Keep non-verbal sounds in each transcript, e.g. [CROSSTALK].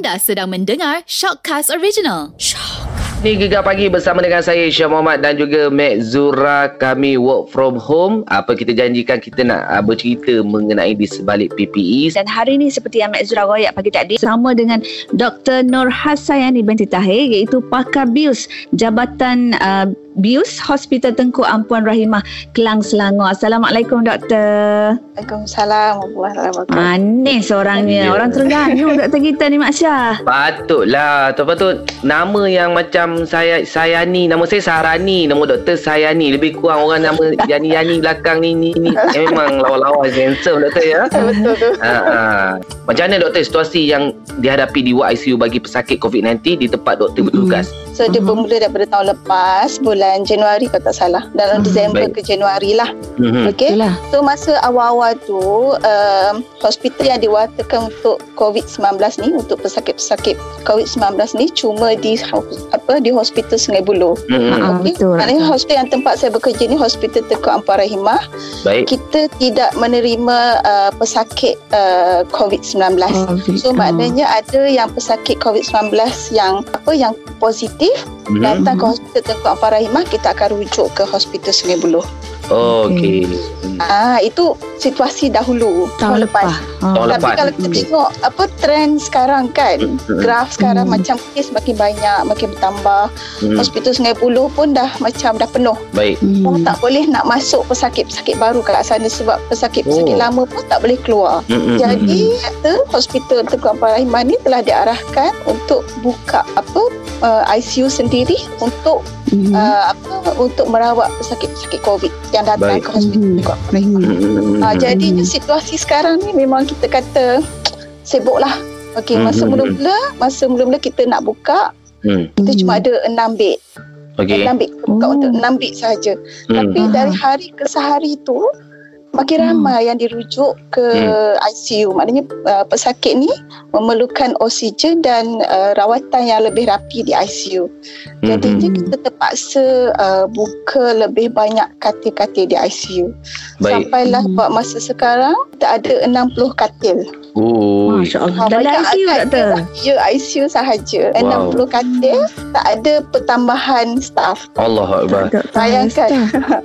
Anda sedang mendengar Shockcast Original. Shock. Ni Gegar Pagi bersama dengan saya Syah Muhammad dan juga Mek Zura kami work from home. Apa kita janjikan kita nak uh, bercerita mengenai di sebalik PPE. Dan hari ini seperti yang Mek Zura royak pagi tadi sama dengan Dr. Nur Hasayani binti Tahir iaitu pakar BIUS Jabatan uh, BIUS Hospital Tengku Ampuan Rahimah Kelang Selangor. Assalamualaikum doktor. Waalaikumsalam warahmatullahi wabarakatuh. Manis orangnya. Ya. Orang Terengganu [LAUGHS] doktor kita ni Mak Syah. Patutlah. Tu patut nama yang macam saya Sayani, nama saya Saharani, nama doktor Sayani. Lebih kurang orang nama Yani Yani belakang ni ni, ni. Eh, memang lawa-lawa handsome doktor ya. Betul tu. Ha, ha. Macam mana doktor situasi yang dihadapi di ward ICU bagi pesakit COVID-19 di tempat doktor bertugas? So dia bermula daripada tahun lepas bulan Januari kalau tak salah. Dalam Mhm, Disember baik. ke Januari lah. Mhm. Okey. Itulah. So masa awal-awal tu um, hospital yang diwatakan untuk COVID-19 ni untuk pesakit-pesakit COVID-19 ni cuma di apa di Hospital Sungai Buloh. Mhm. Ah, Okey. betul. Maknanya hospital yang tempat saya bekerja ni Hospital Tengku Ampar Rahimah Baik. kita tidak menerima uh, pesakit uh, COVID-19. Covid. So maknanya ada yang pesakit COVID-19 yang apa yang positif Mhm. datang ke hospital Tengku Ampar Rahimah kita akan rujuk ke hospital Sungai Buloh. Oh, okey. Ah itu situasi dahulu tahun lepas. Ah. Tahun Tapi lepas. kalau kita Hmm. tengok apa trend sekarang kan Mhm. graf sekarang Hmm. macam kes makin banyak makin bertambah hospital Sungai Buloh pun dah macam dah penuh Baik. Hmm. orang tak boleh nak masuk pesakit-pesakit baru kat sana sebab pesakit-pesakit Oh. lama pun tak boleh keluar. Jadi kata hospital Tengku Ampar Rahimah ni telah diarahkan untuk buka apa uh, ICU sendiri untuk Mhm. uh, apa untuk merawat pesakit-pesakit COVID yang datang Baik. ke hospital Mhm. Ampar Rahimah. Mhm. Uh, jadinya situasi sekarang ni memang kita kata sibuk lah. Okey, masa Mhm. mula-mula, masa mula-mula kita nak buka, Mhm. kita cuma ada enam bed. Okey. Enam bed buka Oh. untuk enam bed sahaja. Mhm. Tapi Ah. dari hari ke sehari tu makin Hmm. ramai yang dirujuk ke Hmm. ICU. Maknanya uh, pesakit ni memerlukan oksigen dan uh, rawatan yang lebih rapi di ICU. Jadinya Mhm. kita terpaksa uh, buka lebih banyak katil-katil di ICU. Baik. Sampailah Hmm. buat masa sekarang kita ada 60 katil. Oh. Masya Allah. Ah, Dalam ICU agak doktor. je. Ya, ICU sahaja. Wow. 60 katil, tak ada pertambahan staff. Allah Akbar. Bayangkan.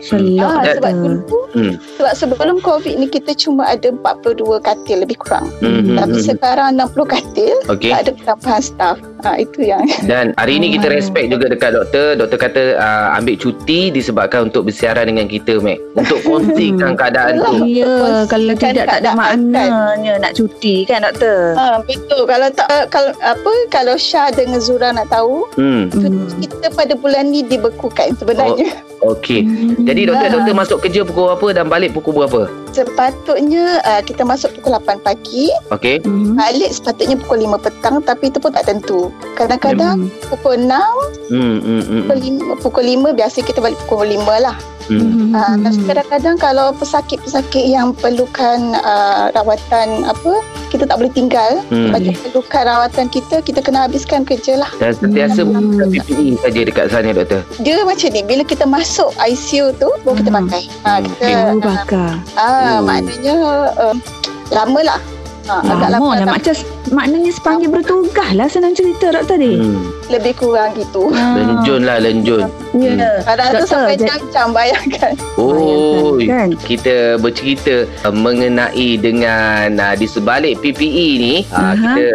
Selok Ah, sebab dulu, Hmm. sebab sebelum COVID ni kita cuma ada 42 katil lebih kurang. Mhm. Tapi sekarang 60 katil, Okey. tak ada pertambahan staff. Ha, itu yang [LAUGHS] Dan hari ini kita respect juga dekat doktor. Doktor kata uh, ambil cuti disebabkan untuk bersiaran dengan kita, Mac. Untuk [LAUGHS] kongsikan keadaan tu. Ya, kalau tidak tak ada maknanya nak cuti kan doktor. Ha, betul. Kalau tak kalau apa kalau Syah dengan Zura nak tahu, Hmm. kita pada bulan ni dibekukan sebenarnya. Okey. Jadi doktor doktor masuk kerja pukul berapa dan balik pukul berapa? Sepatutnya uh, kita masuk pukul 8 pagi, Okey. Mhm. balik sepatutnya pukul 5 petang tapi itu pun tak tentu. Kadang-kadang Mhm. pukul 6, Hmm hmm hmm. pukul 5, pukul 5 biasa kita balik pukul 5 lah. hmm. Mhm. Uh, tapi kadang-kadang kalau pesakit-pesakit yang perlukan uh, rawatan apa, kita tak boleh tinggal. Hmm. Bagi perlukan rawatan kita, kita kena habiskan kerja lah. Dan sentiasa Hmm. PPE saja dekat sana doktor. Dia macam ni, bila kita masuk ICU tu, baru kita Hmm. pakai. Ha, kita, Oh, bakar. ah, Hmm. maknanya um, lama lah. Ha, agak lama lah. Macam maknanya sepanjang bertugas lah senang cerita doktor ni. Hmm. Lebih kurang gitu. Ah. Lenjun lah lenjun. Ya. Kadang-kadang Doktor, sampai jadi- jam-jam bayangkan. Oh, Bayangkan, kan? kita bercerita uh, mengenai dengan uh, di sebalik PPE ni uh, kita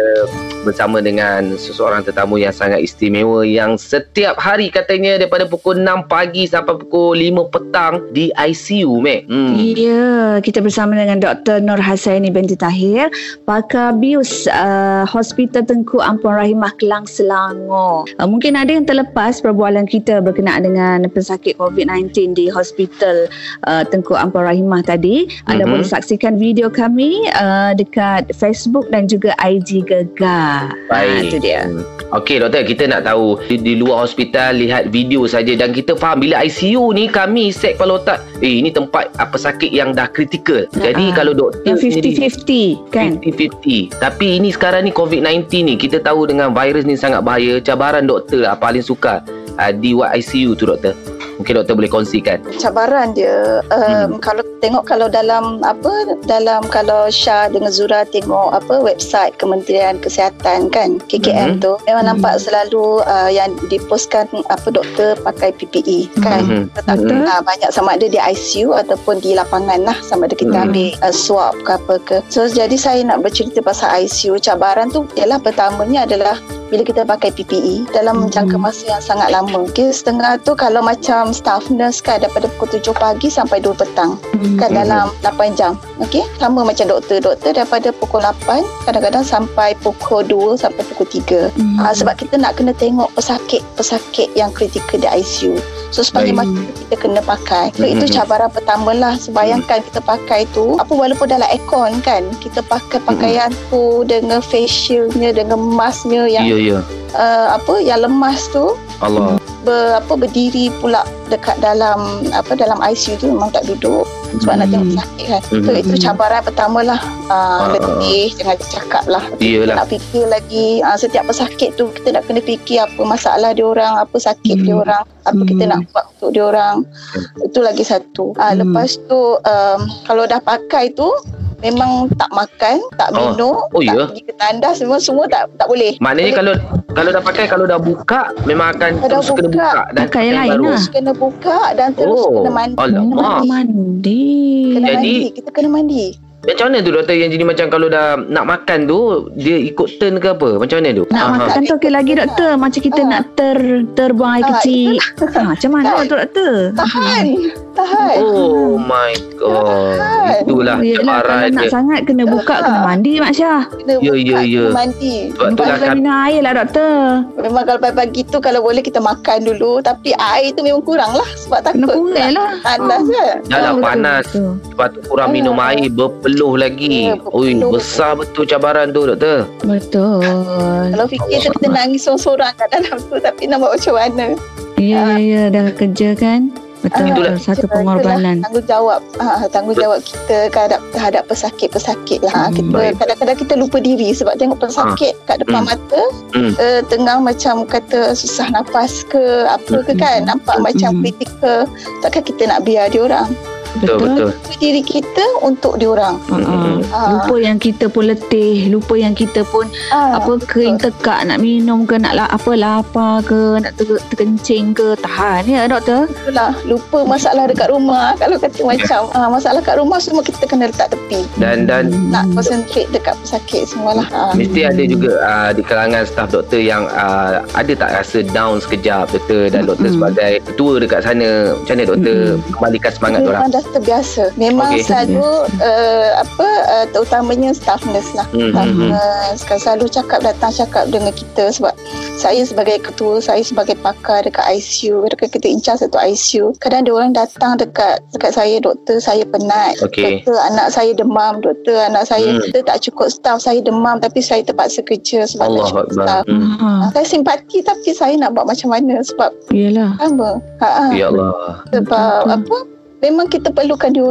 bersama dengan seseorang tetamu yang sangat istimewa yang setiap hari katanya daripada pukul 6 pagi sampai pukul 5 petang di ICU, Mek. Hmm. Ya, kita bersama dengan Dr. Nur Hasaini binti Tahir, pakar BIUS uh, Hospital Tengku Ampuan Rahimah Kelang Selangor. Uh, mungkin ada yang terlepas perbualan kita berkenaan dengan pesakit COVID-19 di Hospital uh, Tengku Ampuan Rahimah tadi. Anda Mhm. boleh saksikan video kami uh, dekat Facebook dan juga IG Gegar. Ah, itu dia. Hmm. Okey doktor, kita nak tahu di, di luar hospital lihat video saja dan kita faham bila ICU ni kami set kepala otak, eh ini tempat apa sakit yang dah kritikal. Jadi Ah, kalau doktor Yang sendiri 50-50 kan? 50-50 Tapi ini sekarang ni COVID-19 ni Kita tahu dengan virus ni sangat bahaya Cabaran doktor ah, paling sukar ah, Di ward ICU tu doktor mungkin doktor boleh kongsikan. cabaran dia um, kalau tengok kalau dalam apa dalam kalau Syah dengan Zura tengok apa website Kementerian Kesihatan kan KKM Mhm. tu memang nampak selalu uh, yang dipostkan apa doktor pakai PPE kan tetapi Betul. uh, banyak sama ada di ICU ataupun di lapangan lah sama ada kita Mhm. ambil uh, swab ke apa ke so jadi saya nak bercerita pasal ICU cabaran tu ialah pertamanya adalah bila kita pakai PPE dalam Mhm. jangka masa yang sangat lama. Okay, setengah tu kalau macam staff nurse kan daripada pukul 7 pagi sampai 2 petang kan Mhm. dalam 8 jam. Okey, sama macam doktor. Doktor daripada pukul 8 kadang-kadang sampai pukul 2 sampai pukul 3. Hmm. Ah, sebab kita nak kena tengok pesakit-pesakit yang kritikal di ICU. So sepanjang Baik. masa kita kena pakai. So Mhm. itu cabaran pertama lah. Sebayangkan kita pakai tu apa walaupun dalam aircon kan kita pakai pakaian tu dengan face shieldnya dengan masknya yang Ya ya. uh, apa yang lemas tu Allah. Ber, apa berdiri pula dekat dalam apa dalam ICU tu memang tak duduk sebab nak tengok Hmm. sakit kan. Mhm. So itu cabaran pertama lah. Uh, Ah, letih jangan cakap lah. Iyalah. Nak fikir lagi uh, setiap pesakit tu kita nak kena fikir apa masalah dia orang, apa sakit Hmm. dia orang, apa kita Hmm. nak buat untuk dia orang. Itu lagi satu. Uh, Hmm. lepas tu um, kalau dah pakai tu memang tak makan, tak Oh. minum, Oh, tak ya? pergi ke tandas semua semua tak tak boleh. Maknanya kalau kalau dah pakai kalau dah buka memang akan Kalau terus dah kena buka, buka dan pakai yang lain baru. lah. kena buka dan terus Oh, kena mandi. alamak. Kena Oh, mandi. mandi. Kena Jadi- mandi. Kita kena mandi. Macam mana tu doktor yang jadi macam kalau dah nak makan tu dia ikut turn ke apa? Macam mana tu? Nak Aha. makan tu okey lagi doktor. Macam kita Ah. nak ter terbuang air Ah, kecil. Ha, macam mana Kan? tu doktor? Tahan. Tahan. Oh my god. Tahan. Itulah cabaran nak dia. sangat kena buka kena mandi Mak Syah. Kena Ya, buka, ya, ya. kena mandi. Sebab tu lah Lepas kami minum air lah doktor. Memang kalau pagi-pagi tu kalau boleh kita makan dulu. Tapi air tu memang kurang lah. Sebab Kena takut kurang lah. Panas kan. dah lah panas. betul. Lepas tu kurang minum air berpeluh lagi. Ya, berpeluh. besar betul cabaran tu doktor. Betul. Kalau fikir tu kita nangis seorang-seorang kat dalam tu. Tapi nak buat macam mana? Ya, ya, ya. Dah kerja kan? Betul, Ah, betul. Satu Itulah pengorbanan. Tanggungjawab. Ah, tanggungjawab kita terhadap, terhadap pesakit-pesakit lah. Hmm, kita, baik. kadang-kadang kita lupa diri sebab tengok pesakit kat depan Hmm. mata. Hmm. Uh, tengah macam kata susah nafas ke apa ke kan. Nampak Hmm. macam kritikal. Takkan kita nak biar dia orang. Betul betul. Diri kita untuk dia orang. Ha. Ah. Lupa yang kita pun letih, lupa yang kita pun Ah, apa kering tekak nak minum ke nak apa lapar ke nak ter, terkencing ke tahan ya doktor. itulah. Lupa masalah dekat rumah. Kalau kata macam ah, masalah kat rumah semua kita kena letak tepi. Dan dan Nak concentrate dekat pesakit semualah. Ah. Mesti ada juga uh, di kalangan staf doktor yang uh, ada tak rasa down sekejap doktor dan doktor Mm-mm. sebagai ketua dekat sana. Macam mana doktor kembalikan semangat orang? Dah terbiasa. Memang Okey. selalu uh, apa uh, terutamanya staff nurse lah. Hmm, Staff hmm, hmm. nurse kan selalu cakap datang cakap dengan kita sebab saya sebagai ketua, saya sebagai pakar dekat ICU, dekat kita in charge satu ICU. Kadang dia orang datang dekat dekat saya, doktor saya penat. Okey. Doktor anak saya demam, doktor anak saya Hmm. kita tak cukup staff, saya demam tapi saya terpaksa kerja sebab tak Allah cukup Akbar. staff. Hmm. Ha, Saya simpati tapi saya nak buat macam mana sebab iyalah. sama. Ha, ha. Ya Allah. Sebab Betul. apa? Memang kita perlukan dia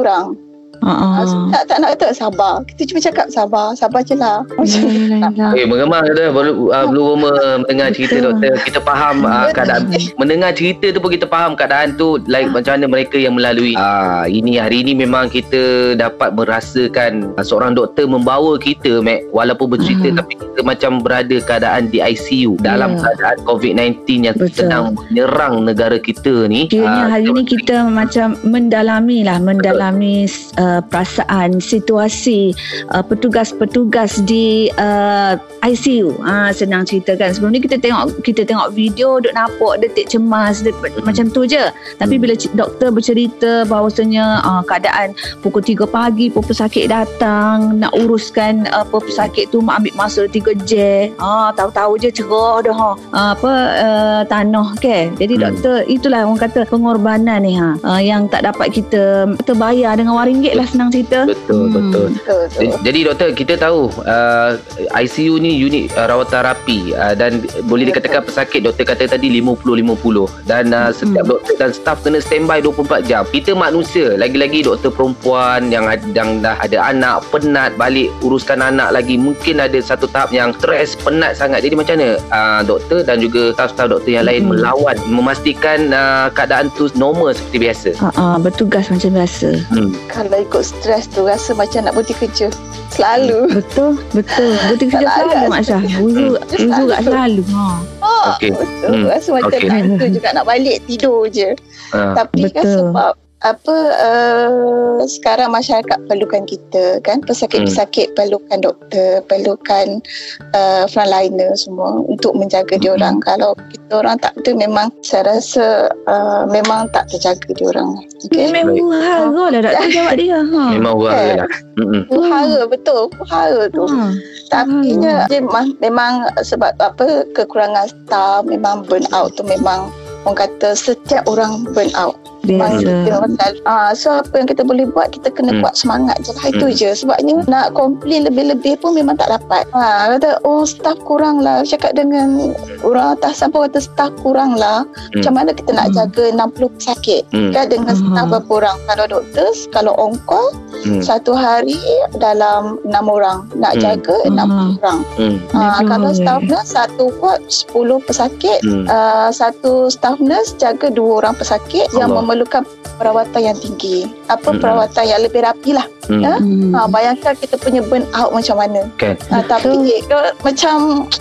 orang. Ha ah. Uh, tak, tak nak kata sabar. Kita cuma cakap sabar. Sabar je lah. [LAUGHS] Eh, mengemang doktor. Baru, uh, belum lama mendengar cerita doktor. Kita faham uh, keadaan. Mendengar cerita tu pun kita faham keadaan tu like macam mana mereka yang melalui. Ah, ini hari ini memang kita dapat merasakan uh, seorang doktor membawa kita Mac walaupun bercerita Ah. tapi kita macam berada keadaan di ICU dalam Ya. keadaan COVID-19 yang Betul. sedang menyerang negara kita ni. Kiranya Ah, hari ini kita macam mendalami lah mendalami uh, perasaan situasi uh, petugas-petugas di uh, ICU. Ha, senang ceritakan. Sebelum ni kita tengok kita tengok video duk nampak detik cemas dek, macam tu je. Tapi Hmm. bila doktor bercerita bahawasanya uh, keadaan pukul 3 pagi pun pesakit datang nak uruskan uh, apa pesakit tu mak ambil masa 3 jam. Ha, tahu-tahu je cerah dah ha. Uh, apa uh, tanah ke. Jadi Hmm. doktor itulah orang kata pengorbanan ni ha uh, yang tak dapat kita terbayar dengan wang ringgit lah senang cerita. Betul, Hmm. betul. Betul tu. Jadi- Jadi doktor kita tahu uh, ICU ni unit uh, rawatan rapi uh, dan boleh dikatakan pesakit doktor kata tadi 50-50 dan uh, setiap Hmm. doktor dan staf kena standby 24 jam. Kita manusia lagi-lagi doktor perempuan yang yang dah ada anak penat balik uruskan anak lagi mungkin ada satu tahap yang stres penat sangat. Jadi macam mana uh, doktor dan juga staf-staf doktor yang lain Hmm. melawan memastikan uh, keadaan tu normal seperti biasa. Ha ah, bertugas macam biasa. Hmm. Kalau ikut stres tu rasa macam nak berhenti kerja. Selalu. [LAUGHS] Betul, betul. Betul kerja Tak selalu Mak Syah. Uzu, uzu kat selalu. Ha. Oh, Okey. betul. Hmm. Rasa macam Okey. tak tu juga nak balik tidur je. Uh, Tapi kan Betul. sebab apa uh, sekarang masyarakat perlukan kita kan pesakit-pesakit perlukan doktor perlukan uh, frontliner semua untuk menjaga Hmm. diorang kalau kita orang tak betul memang saya rasa uh, memang tak terjaga diorang okey Memang hara lah doktor [LAUGHS] jawab dia. Ha. memang orang lah. Mm-mm. Puhara betul puhara tu Ha. Tapi Hmm. dia memang, memang sebab apa kekurangan staff memang burn out tu memang orang kata setiap orang burn out. Biasa. selalu- Ah, so apa yang kita boleh buat kita kena Hmm. buat semangat je lah itu Hmm. je sebabnya nak komplain lebih-lebih pun memang tak dapat. Ha, kata oh staff kurang lah cakap dengan orang atasan pun kata staff kurang lah. Hmm. Macam mana kita nak Hmm. jaga 60 pesakit Hmm. kan dengan staff Hmm. berapa orang. Kalau doktor kalau on call Hmm. satu hari dalam 6 orang nak Hmm. jaga Hmm. 60 orang. Hmm. Ha, kalau staff nurse satu ward 10 pesakit, Hmm. uh, satu staff nurse jaga dua orang pesakit yang Allah. Memerlukan perawatan yang tinggi. Apa Hmm. perawatan yang lebih rapi lah. Hmm. Ya? Hmm. Ha, bayangkan kita punya burn out macam mana. Kan. Ha, tapi kalau macam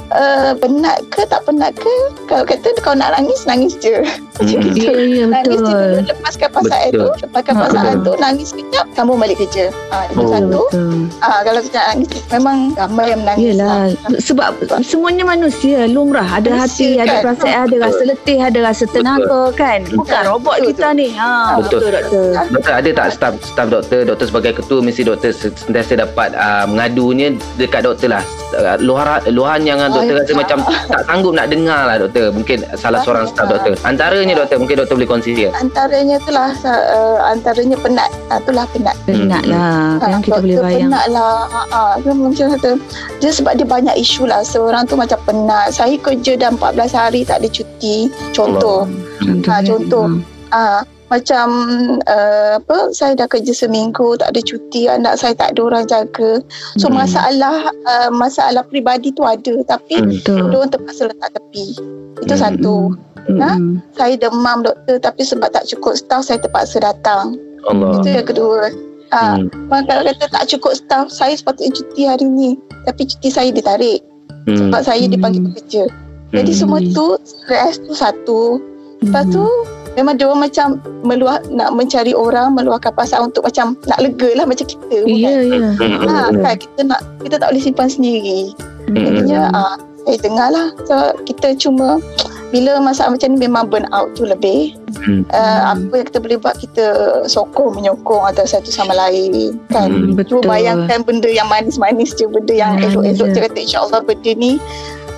uh, [TSK] penat ke tak penat ke, kalau kata kau nak nangis, nangis je. Macam Hmm. gitu. Ya, Nangis je betul. lepaskan Betul. tu, lepaskan Ha, perasaan betul. tu, nangis kejap, sambung balik kerja. Ha, itu Oh. satu. Betul. Ah kalau kita nangis memang ramai yang menangis. Yelah Sebab semuanya manusia Lumrah Ada hati Manusia, Ada kan? perasaan Ada Betul. rasa letih Ada rasa tenaga kan Bukan Betul. robot Betul, kita ni ha, Betul. Betul doktor Doktor ada tak staf staf doktor doktor sebagai ketua mesti doktor sentiasa dapat uh, mengadunya dekat doktor lah uh, luahan luahan yang Oh, doktor rasa ya. macam tak sanggup nak dengar lah doktor mungkin salah seorang staf doktor antaranya doktor mungkin doktor boleh kongsi Antaranya itulah uh, antaranya penat. Ah, itulah penat. Penat lah Kan Ah, kita boleh bayang Penat lah. Ha, ha. Dia macam kata, dia sebab dia banyak isu lah. Seorang tu macam penat. Saya kerja dah 14 hari tak ada cuti. Contoh. Contohnya, Ah, contoh. ha. Ah, macam uh, apa saya dah kerja seminggu tak ada cuti anak saya tak ada orang jaga so Hmm. masalah uh, masalah peribadi tu ada tapi Hmm. Betul dia orang terpaksa letak tepi itu Hmm. satu Hmm. Ha? Hmm. saya demam doktor tapi sebab tak cukup staff saya terpaksa datang Allah itu yang kedua ah Hmm. hmm. kalau kata tak cukup staff saya sepatutnya cuti hari ni tapi cuti saya ditarik Hmm. sebab saya Hmm. dipanggil bekerja jadi Hmm. semua tu stres tu satu lepas tu memang dia orang macam meluah nak mencari orang meluahkan perasaan untuk macam nak lega lah macam kita Ya ya Hmm. Ha, Hmm. kan kita nak kita tak boleh simpan sendiri Hmm. Jadinya ah, saya dengar lah so, kita cuma bila masalah macam ni memang burn out tu lebih Hmm. uh, apa yang kita boleh buat kita sokong menyokong antara satu sama lain kan Hmm, betul. Cuba bayangkan benda yang manis-manis je benda yang Hmm, elok-elok je. je kata insyaAllah benda ni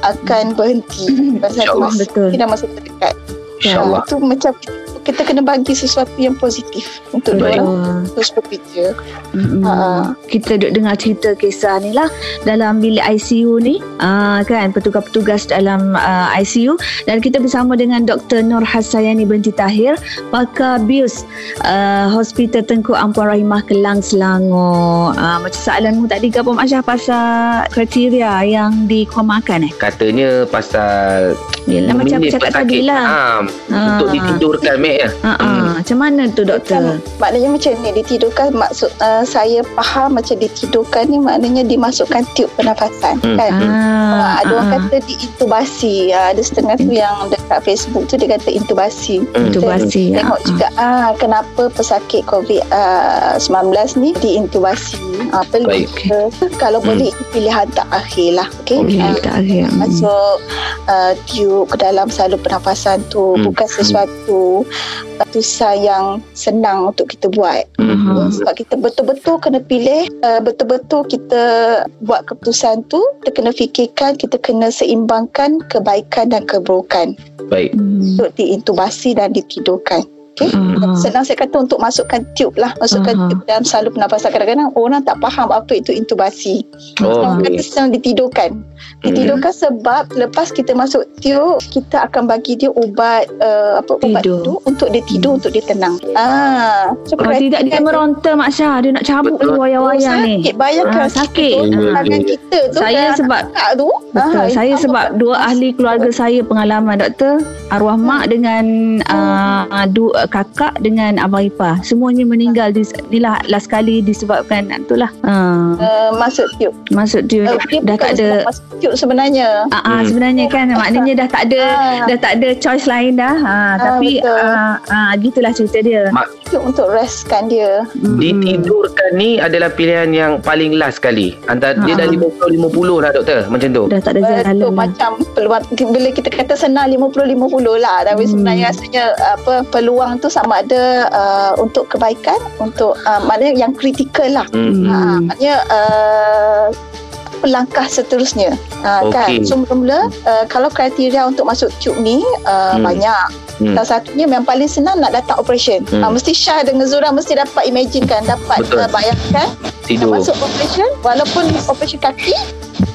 akan berhenti pasal InsyaAllah. masa Betul. dalam masa terdekat InsyaAllah. Ah, tu macam kita kena bagi sesuatu yang positif untuk Baik. orang terus berfikir Mm-mm. Ha. Kita duk dengar cerita kisah ni lah dalam bilik ICU ni uh, kan petugas-petugas dalam uh, ICU dan kita bersama dengan Dr. Nur Hasayani binti Tahir pakar bius uh, Hospital Tengku Ampuan Rahimah Kelang Selangor uh, macam soalanmu tadi ke Asyah pasal kriteria yang dikomakan eh katanya pasal Yelah macam aku cakap pesakit. tadi lah ha, untuk ditidurkan Mek ya uh, uh, macam mana tu doktor maknanya macam ni ditidurkan maksud uh, saya faham macam ditidurkan ni maknanya dimasukkan tiub pernafasan Hmm. kan Ah, Ah, ada orang ah, kata diintubasi ah, ada setengah tu yang dekat Facebook tu dia kata intubasi Hmm. intubasi tengok ah, juga ah kenapa pesakit COVID-19 ni diintubasi ah, perlu Baik. ke kalau Hmm. boleh pilihan terakhir lah okay? ah. Ah, tak akhir Hmm. masuk uh, tiub ke dalam salur pernafasan tu Hmm. bukan sesuatu keputusan yang senang untuk kita buat Hmm. Ah. sebab kita betul-betul kena pilih uh, betul-betul kita buat keputusan tu kita kena fikirkan kita kena seimbangkan kebaikan dan keburukan baik untuk diintubasi dan ditidurkan Okay. Ah. Senang saya kata untuk masukkan tube lah. Masukkan Aha. tube dalam salur pernafasan. Kadang-kadang orang tak faham apa itu intubasi. Oh, Orang kata senang ditidurkan. Ditidurkan sebab lepas kita masuk tube, kita akan bagi dia ubat uh, apa ubat Tidur. tidur untuk dia tidur untuk dia tenang. Ah, so Kalau tidak dia meronta Mak Syah Dia nak cabut Betul. ni wayang-wayang ni Sakit bayangkan Ah, sakit. Tangan Hmm. kita tu Saya sebab- tu Betul. ah, saya sebab dua ahli keluarga saya pengalaman doktor arwah mak dengan uh, dua kakak dengan abang ipar semuanya meninggal di inilah last kali disebabkan itulah uh, uh, masuk tube. masuk dia Uh, dia dah bukan tak ada masuk tube sebenarnya. Ah, ah, Hmm. sebenarnya kan maknanya dah tak ada Ah. dah tak ada choice lain dah. Ha tapi betul. ah, ah gitulah cerita dia. Tube untuk restkan dia. Mm-mm. Ditidurkan ni adalah pilihan yang paling last sekali. Antara dia Ha. dah 50-50 dah doktor macam tu. Dah tak ada jalan. lah. macam peluang bila kita kata senang 50-50 lah tapi Hmm. sebenarnya rasanya apa peluang tu sama ada uh, untuk kebaikan untuk uh, maknanya yang kritikal lah Hmm. ha, maknanya uh, langkah seterusnya ha, kan Okey. so mula-mula uh, kalau kriteria untuk masuk tube ni uh, Hmm. banyak Hmm. salah satunya yang paling senang nak datang operation Hmm. ha, mesti Syah dengan Zura mesti dapat imagine kan dapat Betul. uh, bayangkan Tidur. masuk operation walaupun operation kaki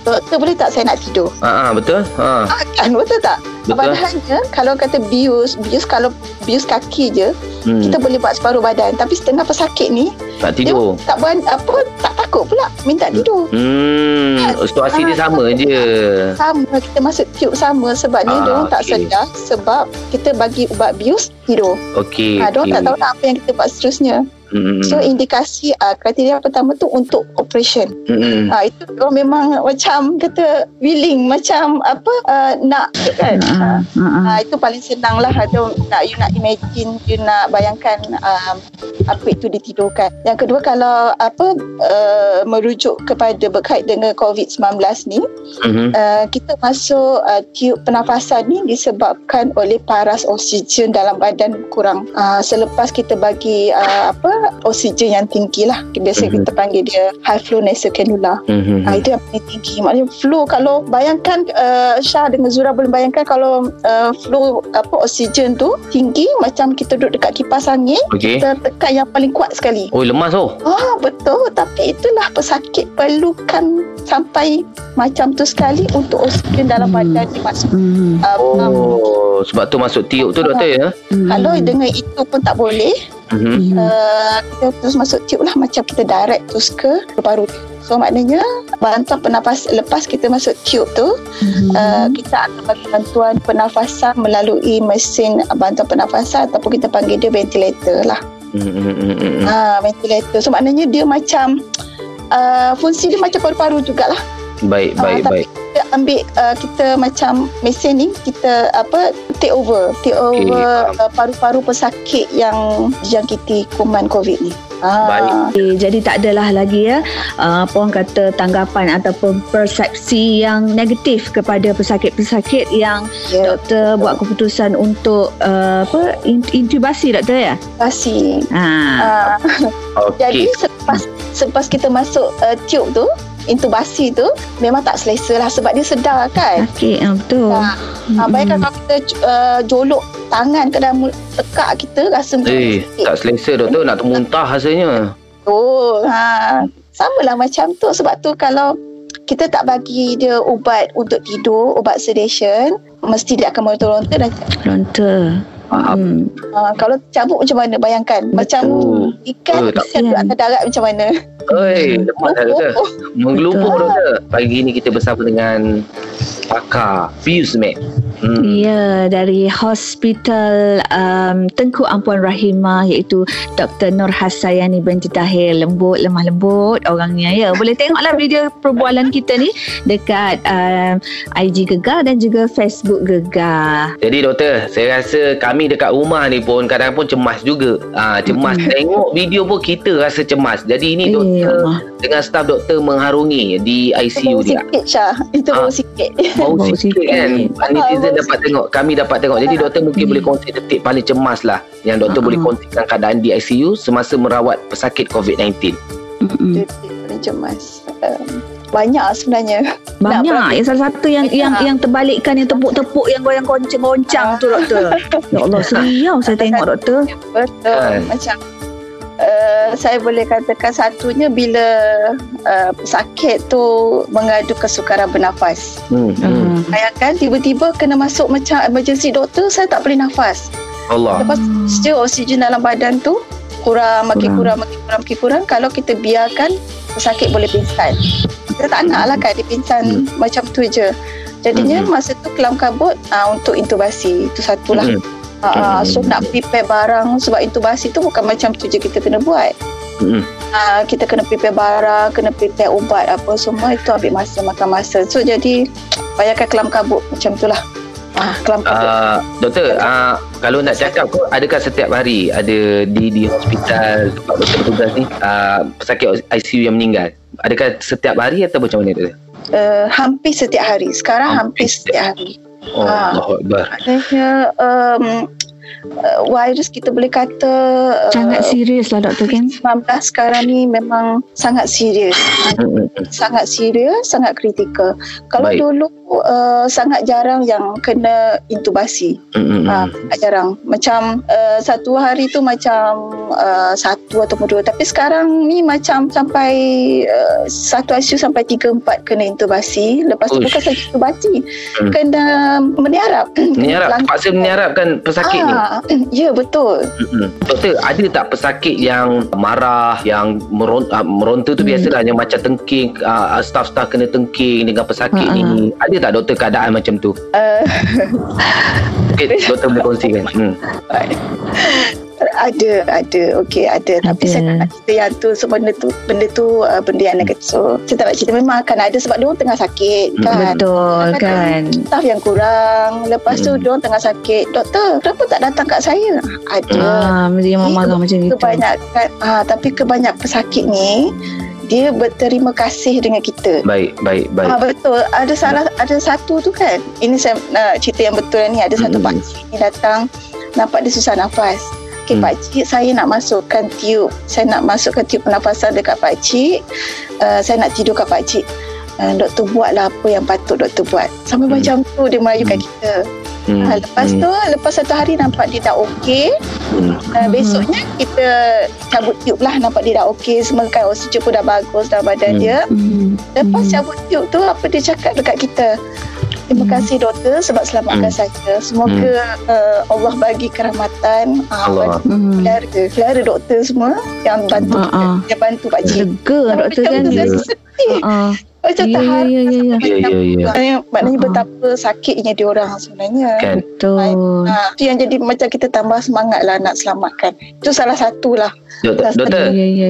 doktor boleh tak saya nak tidur Ha ah betul. Ha. Ah, kan betul tak? Betul. Padahalnya kalau kata bius, bius kalau bius kaki je, Hmm. kita boleh buat separuh badan. Tapi setengah pesakit ni, tak dia tidur. tak buat apa, tak takut pula minta tidur. Hmm, situasi dia sama je. Sama kita masuk tube sama sebab ni Ah, dia orang tak sedar sebab kita bagi ubat bius tidur. Okey. Ha, dia orang okey. tak tahu nak apa yang kita buat seterusnya. Hmm. So indikasi uh, kriteria pertama tu untuk operation. Hmm. Ha, itu orang memang macam kata willing macam apa uh, nak kan. Ah, ah, ah. Ha, itu paling senang lah ada nak you nak imagine you nak bayangkan um, apa itu ditidurkan. Yang kedua kalau apa uh, merujuk kepada berkait dengan COVID-19 ni Hmm. uh, kita masuk uh, tiub pernafasan ni disebabkan oleh paras oksigen dalam badan kurang. Uh, selepas kita bagi uh, apa oksigen yang tinggi lah. Biasa Mhm. kita panggil dia high flow nasal cannula. Hmm. Ha, itu yang paling tinggi. Maknanya flow kalau bayangkan uh, Syah dengan Zura boleh bayangkan kalau uh, flow apa oksigen tu tinggi macam kita duduk dekat kipas angin Okey. kita tekan yang paling kuat sekali. Oh lemas oh. Ah betul tapi itulah pesakit perlukan sampai macam tu sekali untuk oksigen dalam Hmm. badan dimasuk. Hmm. Uh, Oh, sebab tu masuk tiup tu doktor ya. Hmm. Kalau dengan itu pun tak boleh, Hmm. Hmm. uh, kita terus masuk tube lah macam kita direct terus ke paru-paru. So maknanya bantuan pernafasan lepas kita masuk tube tu Hmm. uh, kita akan bagi bantuan pernafasan melalui mesin bantuan pernafasan ataupun kita panggil dia ventilator lah. Hmm, hmm, hmm, hmm, hmm. Ha, ventilator. So maknanya dia macam uh, fungsi dia macam paru-paru jugalah. Baik, Ah, baik, tapi baik. Kita ambil uh, kita macam mesin ni kita apa take over, take over faham. uh, paru-paru pesakit yang dijangkiti kuman COVID ni. Ah, Baik. Okay, jadi tak adalah lagi ya uh, apa orang kata tanggapan ataupun persepsi yang negatif kepada pesakit-pesakit yang Ya, doktor buat keputusan untuk uh, apa in- intubasi doktor ya. pasti. Ha. Ah, [LAUGHS] jadi Okey. selepas selepas kita masuk uh, tube tu, intubasi tu memang tak selesa lah sebab dia sedar kan. Okey, uh, betul. Ha, ha, bayangkan kalau kita uh, jolok tangan ke dalam tekak kita rasa macam Eh, sakit. tak selesa doktor nak termuntah rasanya. Oh, ha. Sama lah macam tu. Sebab tu kalau kita tak bagi dia ubat untuk tidur, ubat sedation, mesti dia akan meronta-ronta dan Ronta. Faham. Hmm. uh, kalau cabut macam mana bayangkan. Macam Betul. Ikan tak kesian duduk atas darat macam mana. Oi, [LAUGHS] lepas dah. Oh, Menggelupur Betul. doktor. Pagi ni kita bersama dengan pakar Pius Mek. Hmm. Ya, dari Hospital um, Tengku Ampuan Rahimah iaitu Dr. Nur Hasayani binti Tahir. Lembut, lemah lembut orangnya. Ya, boleh tengoklah video perbualan kita ni dekat um, IG Gegar dan juga Facebook Gegar. Jadi doktor, saya rasa kami dekat rumah ni pun kadang pun cemas juga. Ah, cemas Mm-mm. tengok video pun kita rasa cemas. Jadi ini Eh, doktor Allah. dengan staf doktor mengharungi di ICU bau dia. sikit Syah. Itu Ah. bau sikit. Bau Bau sikit sikit. kan Ah, Netizen bau dapat tengok Kami dapat tengok Jadi doktor mungkin Hmm. boleh kongsi detik Paling cemas lah Yang doktor Ah. boleh kongsikan keadaan di ICU Semasa merawat pesakit COVID-19 Mm-mm. Dia dia paling cemas. Um, banyak sebenarnya. Banyak. Yang salah satu yang yang Ya. yang terbalikkan yang tepuk-tepuk yang goyang goncang-goncang tu doktor. ya Allah [LAUGHS] seriau saya tengok doktor. Betul. Kan? Macam uh, saya boleh katakan satunya bila uh, pesakit tu mengadu kesukaran bernafas. Hmm. hmm. Hmm. Bayangkan tiba-tiba kena masuk macam emergency doktor, saya tak boleh nafas. Allah. Lepas tu oksigen dalam badan tu kurang, makin Kurang. kurang, makin kurang, makin kurang. Kalau kita biarkan, pesakit boleh pingsan. Kita tak nak lah kan dia pingsan macam tu je. Jadinya Hmm. masa tu kelam kabut uh, untuk intubasi. Itu satulah. Hmm. Uh, so Hmm. nak prepare barang sebab intubasi tu bukan macam tu je kita kena buat. Hmm. Uh, kita kena prepare barang, kena prepare ubat apa semua itu ambil masa makan masa. So jadi bayangkan kelam kabut macam tu lah. Ah, kelam kabut. Uh, doktor, uh, kalau nak cakap tu, adakah setiap hari ada di di hospital tempat doktor bertugas ni uh, pesakit ICU yang meninggal? Adakah setiap hari atau macam mana doktor? Uh, hampir setiap hari. Sekarang Hampir hampir, setiap hari. Oh, Ah. Allahu Akbar. Maknanya um, uh, virus kita boleh kata uh, Sangat serius lah doktor kan. 19 sekarang ni memang sangat serius. Sangat serius, sangat kritikal. Kalau Baik. dulu uh, sangat jarang yang kena intubasi. Hmm, hmm, Ah, hmm. sangat jarang. Macam uh, satu hari tu macam uh, satu ataupun dua. Tapi sekarang ni macam sampai uh, satu ICU sampai tiga empat kena intubasi. Lepas tu Uish. bukan saja intubasi. Hmm. Kena meniarap. Meniarap, terpaksa meniarapkan pesakit ni. Ah, Ya betul. Mm-mm. Doktor, ada tak pesakit yang marah, yang meron, uh, meronta tu Hmm. biasalah yang macam tengking, uh, staff-staff kena tengking dengan pesakit Ha-ha. ni. Ada tak doktor keadaan macam tu? Uh, Mungkin doktor boleh kongsikan. Hmm. [LAUGHS] ada, ada. Okey, ada. Tapi Ada. saya tak nak cerita yang tu. So, benda tu, benda tu uh, benda yang negatif. So, saya tak nak cerita. Memang akan ada sebab dia orang tengah sakit Hmm. kan. Betul kan. Staff yang kurang. Lepas tu, Hmm. dia orang tengah sakit. Doktor, kenapa tak datang kat saya? Ada. Ah, dia memang marah macam itu. Kebanyakan, ah, tapi kebanyak pesakit ni, dia berterima kasih dengan kita. Baik, baik, baik. Ah betul. Ada salah ada satu tu kan. Ini saya nak cerita yang betul ni. Ada satu Hmm. pakcik ni datang nampak dia susah nafas. Okey Hmm. pakcik saya nak masukkan tiup. Saya nak masukkan tiup pernafasan dekat pakcik. Uh, saya nak tidur kat pakcik. Uh, doktor buatlah apa yang patut doktor buat. Sampai Hmm. macam tu dia merayukan kita. Hmm. Ha, lepas Hmm. tu lepas satu hari nampak dia dah okey. Hmm. Uh, besoknya kita cabut tiup lah nampak dia dah okey. Semua kan oksigen pun dah bagus dalam badan Hmm. dia. Hmm. Lepas Hmm. cabut tiup tu apa dia cakap dekat kita? Terima Hmm. kasih doktor sebab selamatkan Hmm. saya. Semoga uh, Allah bagi kerahmatan uh, Allah. Hmm. Keluarga, keluarga doktor semua yang bantu Ah, kita, ah. yang bantu Pak Cik. Lega doktor kan. tu saya sedih. Ah. Macam Ya, tak harap. ya, ya, ya. Ya, ya, ya. Maknanya, maknanya Ah, ah. betapa sakitnya dia orang sebenarnya. Kan? Betul. Ha, itu yang jadi macam kita tambah semangat lah nak selamatkan. Itu salah satu lah. Doktor, doktor ya, ya.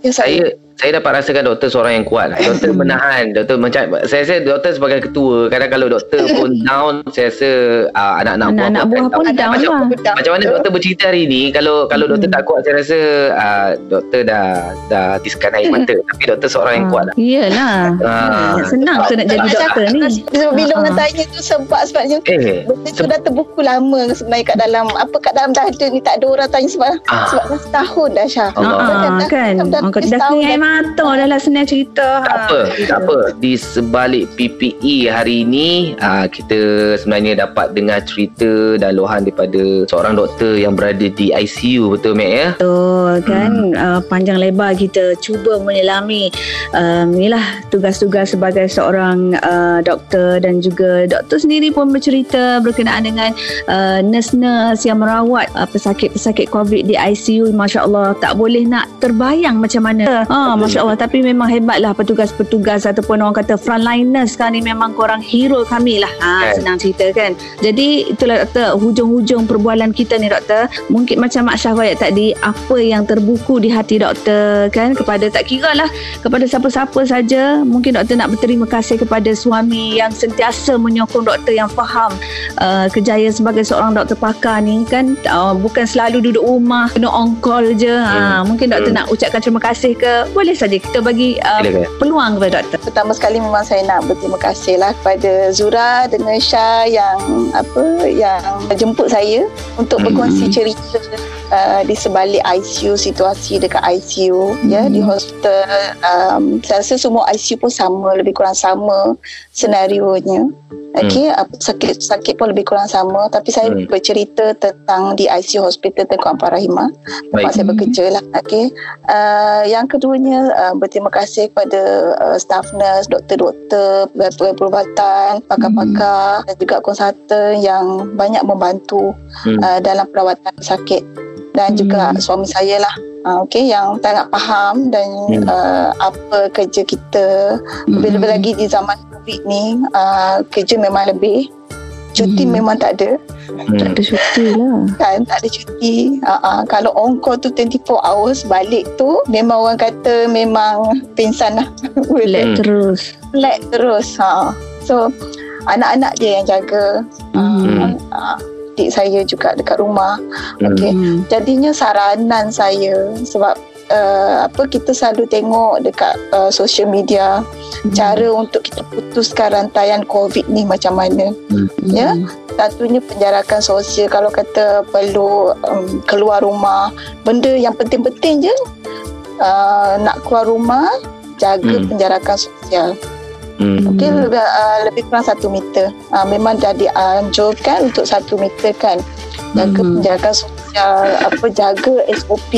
Ya, saya saya dapat rasakan doktor seorang yang kuat. lah. [LAUGHS] Doktor menahan. Doktor macam saya rasa doktor sebagai ketua, kadang kalau doktor pun [LAUGHS] down, saya rasa uh, anak-anak Anak-anak buah akan pun down. down macam, lah. macam mana doktor bercerita hari ni kalau kalau Hmm. doktor tak kuat saya rasa uh, doktor dah dah tiskan air mata [LAUGHS] tapi doktor seorang yang kuat lah. Iyalah. Ah. Senang tu nak jadi doktor ni. Bila Ah, orang ah. tanya tu sebab sebabnya Eh, Benda tu dah terbuku lama sebenarnya kat dalam apa kat dalam dada ni tak ada orang tanya sebab Ah. sebab dah setahun dah Syah. Allah. Ah, Dah- dah- kan. dah- dah kata dah setahun kenyai dah. Mata dah lah senang cerita. tak Ha, apa, gitu. tak apa. Di sebalik PPE hari ini, uh, kita sebenarnya dapat dengar cerita dan luahan daripada seorang doktor yang berada di ICU, betul Mek ya? Betul kan uh, panjang lebar kita cuba menyelami um, inilah tugas-tugas sebagai seorang uh, doktor dan juga doktor sendiri pun bercerita berkenaan dengan uh, nurse-nurse yang merawat uh, pesakit-pesakit COVID di ICU Masya Allah tak boleh nak terbayang macam mana ha, Masya Allah. Tapi memang hebatlah petugas-petugas ataupun orang kata frontliners sekarang ni memang korang hero kami lah. Ha, Kan. senang cerita kan. Jadi itulah doktor hujung-hujung perbualan kita ni doktor. Mungkin macam Mak Syah ayat tadi apa yang terbuku di hati doktor kan? Kepada tak kira lah kepada siapa-siapa saja. Mungkin doktor nak berterima kasih kepada suami yang sentiasa menyokong doktor yang faham uh, kejayaan sebagai seorang doktor pakar ni kan? Uh, bukan selalu duduk rumah kena on call je. Ha, mungkin doktor Hmm. nak ucapkan terima kasih ke boleh saja kita bagi uh, Silakan. peluang kepada doktor. Pertama sekali memang saya nak berterima kasih lah kepada Zura dengan Syah yang apa yang jemput saya untuk Hmm. berkongsi cerita uh, di sebalik ICU situasi dekat ICU ya di hospital um, saya rasa semua ICU pun sama lebih kurang sama senarionya Okey, apa sakit sakit pun lebih kurang sama tapi saya Hmm. bercerita tentang di ICU Hospital Tengku Ampang Rahimah tempat Baik. saya bekerja lah. Okey. Uh, yang keduanya uh, berterima kasih kepada uh, staff nurse, doktor-doktor, perubatan, pakar-pakar dan juga konsultan yang banyak membantu Hmm. uh, dalam perawatan sakit dan juga suami saya lah. Uh, okey yang sangat faham dan Hmm. uh, apa kerja kita lebih-lebih lagi di zaman Covid ni uh, kerja memang lebih cuti Hmm. memang tak ada Hmm. Ada cuti lah. kan tak ada cuti uh, uh, kalau on call tu 24 hours balik tu memang orang kata memang pingsan lah [LAUGHS] Relax Hmm. terus. flat terus ha. so anak-anak dia yang jaga Hmm. uh, adik saya juga dekat rumah Hmm. okey Hmm. jadinya saranan saya sebab uh, apa kita selalu tengok dekat uh, social media Hmm. cara untuk kita putuskan rantaian covid ni macam mana ya satunya penjarakan sosial kalau kata perlu um, keluar rumah benda yang penting-penting je uh, nak keluar rumah jaga Hmm. penjarakan sosial Hmm. okey lebih, uh, lebih kurang satu meter uh, memang dah dianjurkan untuk satu meter kan jaga Hmm. penjarakan sosial apa jaga SOP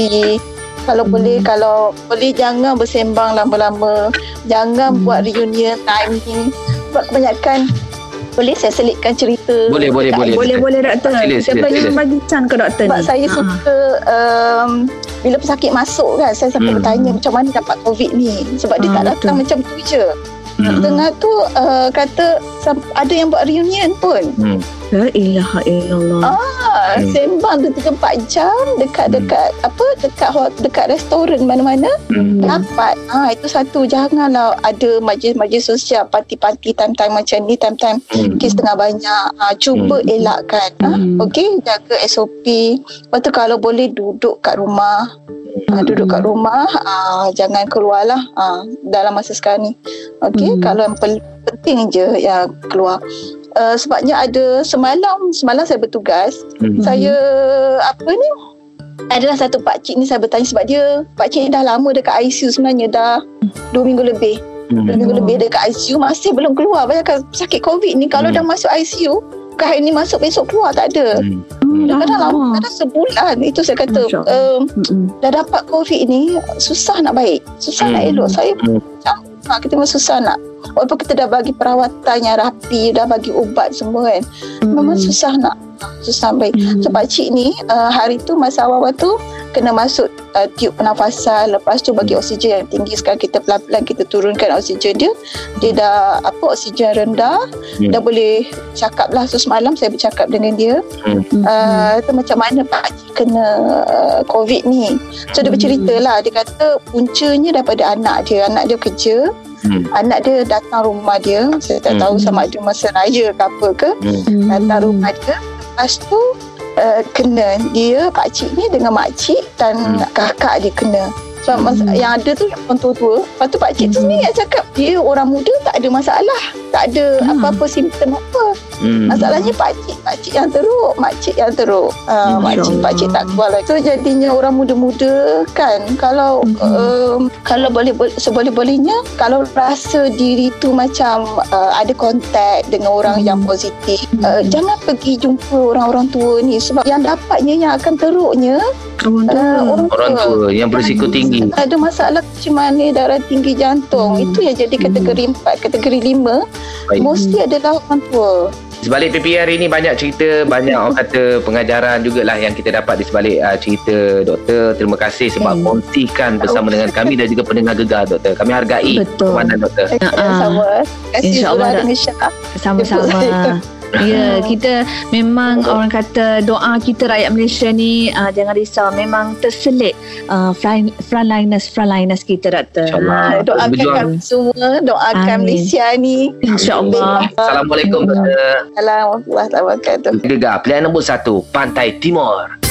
kalau Hmm. boleh kalau boleh jangan bersembang lama-lama jangan Hmm. buat reunion time ni sebab kebanyakan boleh saya selitkan cerita Boleh, boleh, boleh. Boleh boleh doktor. Sila, Kita sila, bagi sila. bagi can ke doktor sebab ni. saya Ha. suka um, bila pesakit masuk kan saya sampai Hmm. bertanya macam mana dapat covid ni sebab dia Ah, tak datang betul. macam tu je Hmm. tengah tu uh, kata ada yang buat reunion pun Hmm. La ilaha illallah. ah, Hmm. sembang tu 3-4 jam dekat-dekat apa dekat hot, dekat restoran mana-mana Hmm. dapat ah itu satu janganlah ada majlis-majlis sosial parti-parti time-time macam ni time-time Hmm. kes tengah banyak ah, cuba Hmm. elakkan ah, Hmm. okey jaga SOP lepas tu kalau boleh duduk kat rumah ah, duduk kat rumah ah, jangan keluar lah ah, dalam masa sekarang ni okey Hmm. kalau yang penting je yang keluar Uh, sebabnya ada semalam semalam saya bertugas Hmm. saya apa ni adalah satu pakcik ni saya bertanya sebab dia pakcik ni dah lama dekat ICU sebenarnya dah dua minggu lebih Hmm. dua minggu lebih dekat ICU masih belum keluar bayangkan sakit covid ni kalau Hmm. dah masuk ICU ke hari ni masuk besok keluar tak ada Hmm. Hmm, kadang lama kadang sebulan itu saya kata um, Hmm. dah dapat covid ni susah nak baik susah nak Hmm. elok saya Hmm. macam kita memang susah nak walaupun kita dah bagi perawatan yang rapi dah bagi ubat semua kan memang susah nak. Susah baik. Hmm. So pakcik ni uh, hari tu masa awal-awal tu kena masuk uh, tiup pernafasan. Lepas tu bagi oksigen yang tinggi. Sekarang kita pelan-pelan kita turunkan oksigen dia. Dia dah apa oksigen rendah. Hmm. dah boleh cakap lah. So semalam saya bercakap dengan dia. Hmm. uh, tu macam mana pakcik kena uh, covid ni. So dia Hmm. bercerita lah. Dia kata puncanya daripada anak dia. Anak dia kerja Hmm. anak dia datang rumah dia saya tak Hmm. tahu sama ada masa raya ke apa ke Hmm. Hmm. datang rumah dia lepas tu uh, kena dia pakcik ni dengan makcik dan Hmm. kakak dia kena sebab Hmm. yang ada tu yang orang tua-tua lepas tu pakcik tu Hmm. sendiri yang cakap dia orang muda tak ada masalah tak ada Hmm. apa-apa simptom apa Hmm. masalahnya pakcik pakcik yang teruk makcik yang teruk uh, Masya makcik Allah. pakcik tak keluar lagi so jadinya orang muda-muda kan kalau Hmm. um, kalau boleh seboleh-bolehnya kalau rasa diri tu macam uh, ada kontak dengan orang Hmm. yang positif uh, jangan pergi jumpa orang-orang tua ni sebab yang dapatnya yang akan teruknya Orang tu. uh, orang tua Orang tua yang berisiko tinggi. ada masalah kecemasan darah tinggi jantung Hmm. itu yang jadi kategori 4 kategori 5 Baik. mesti adalah orang tua Sebalik PPR ini banyak cerita, banyak orang kata pengajaran jugalah yang kita dapat di sebalik uh, cerita doktor. Terima kasih sebab Hmm. kongsikan bersama dengan kami dan juga pendengar gegar doktor. Kami hargai Betul. pemahaman doktor. Okay, sama. Terima kasih InsyaAllah. Sama-sama. Ya, [LAUGHS] kita memang orang kata doa kita rakyat Malaysia ni uh, jangan risau memang terselit uh, front, frontliners frontliners kita doktor. InsyaAllah. Ha, Doakan berjuang. kami semua, doakan Amin. Malaysia ni. InsyaAllah. Assalamualaikum doktor. Assalamualaikum warahmatullahi wabarakatuh. Gegar pilihan nombor satu Pantai Timur.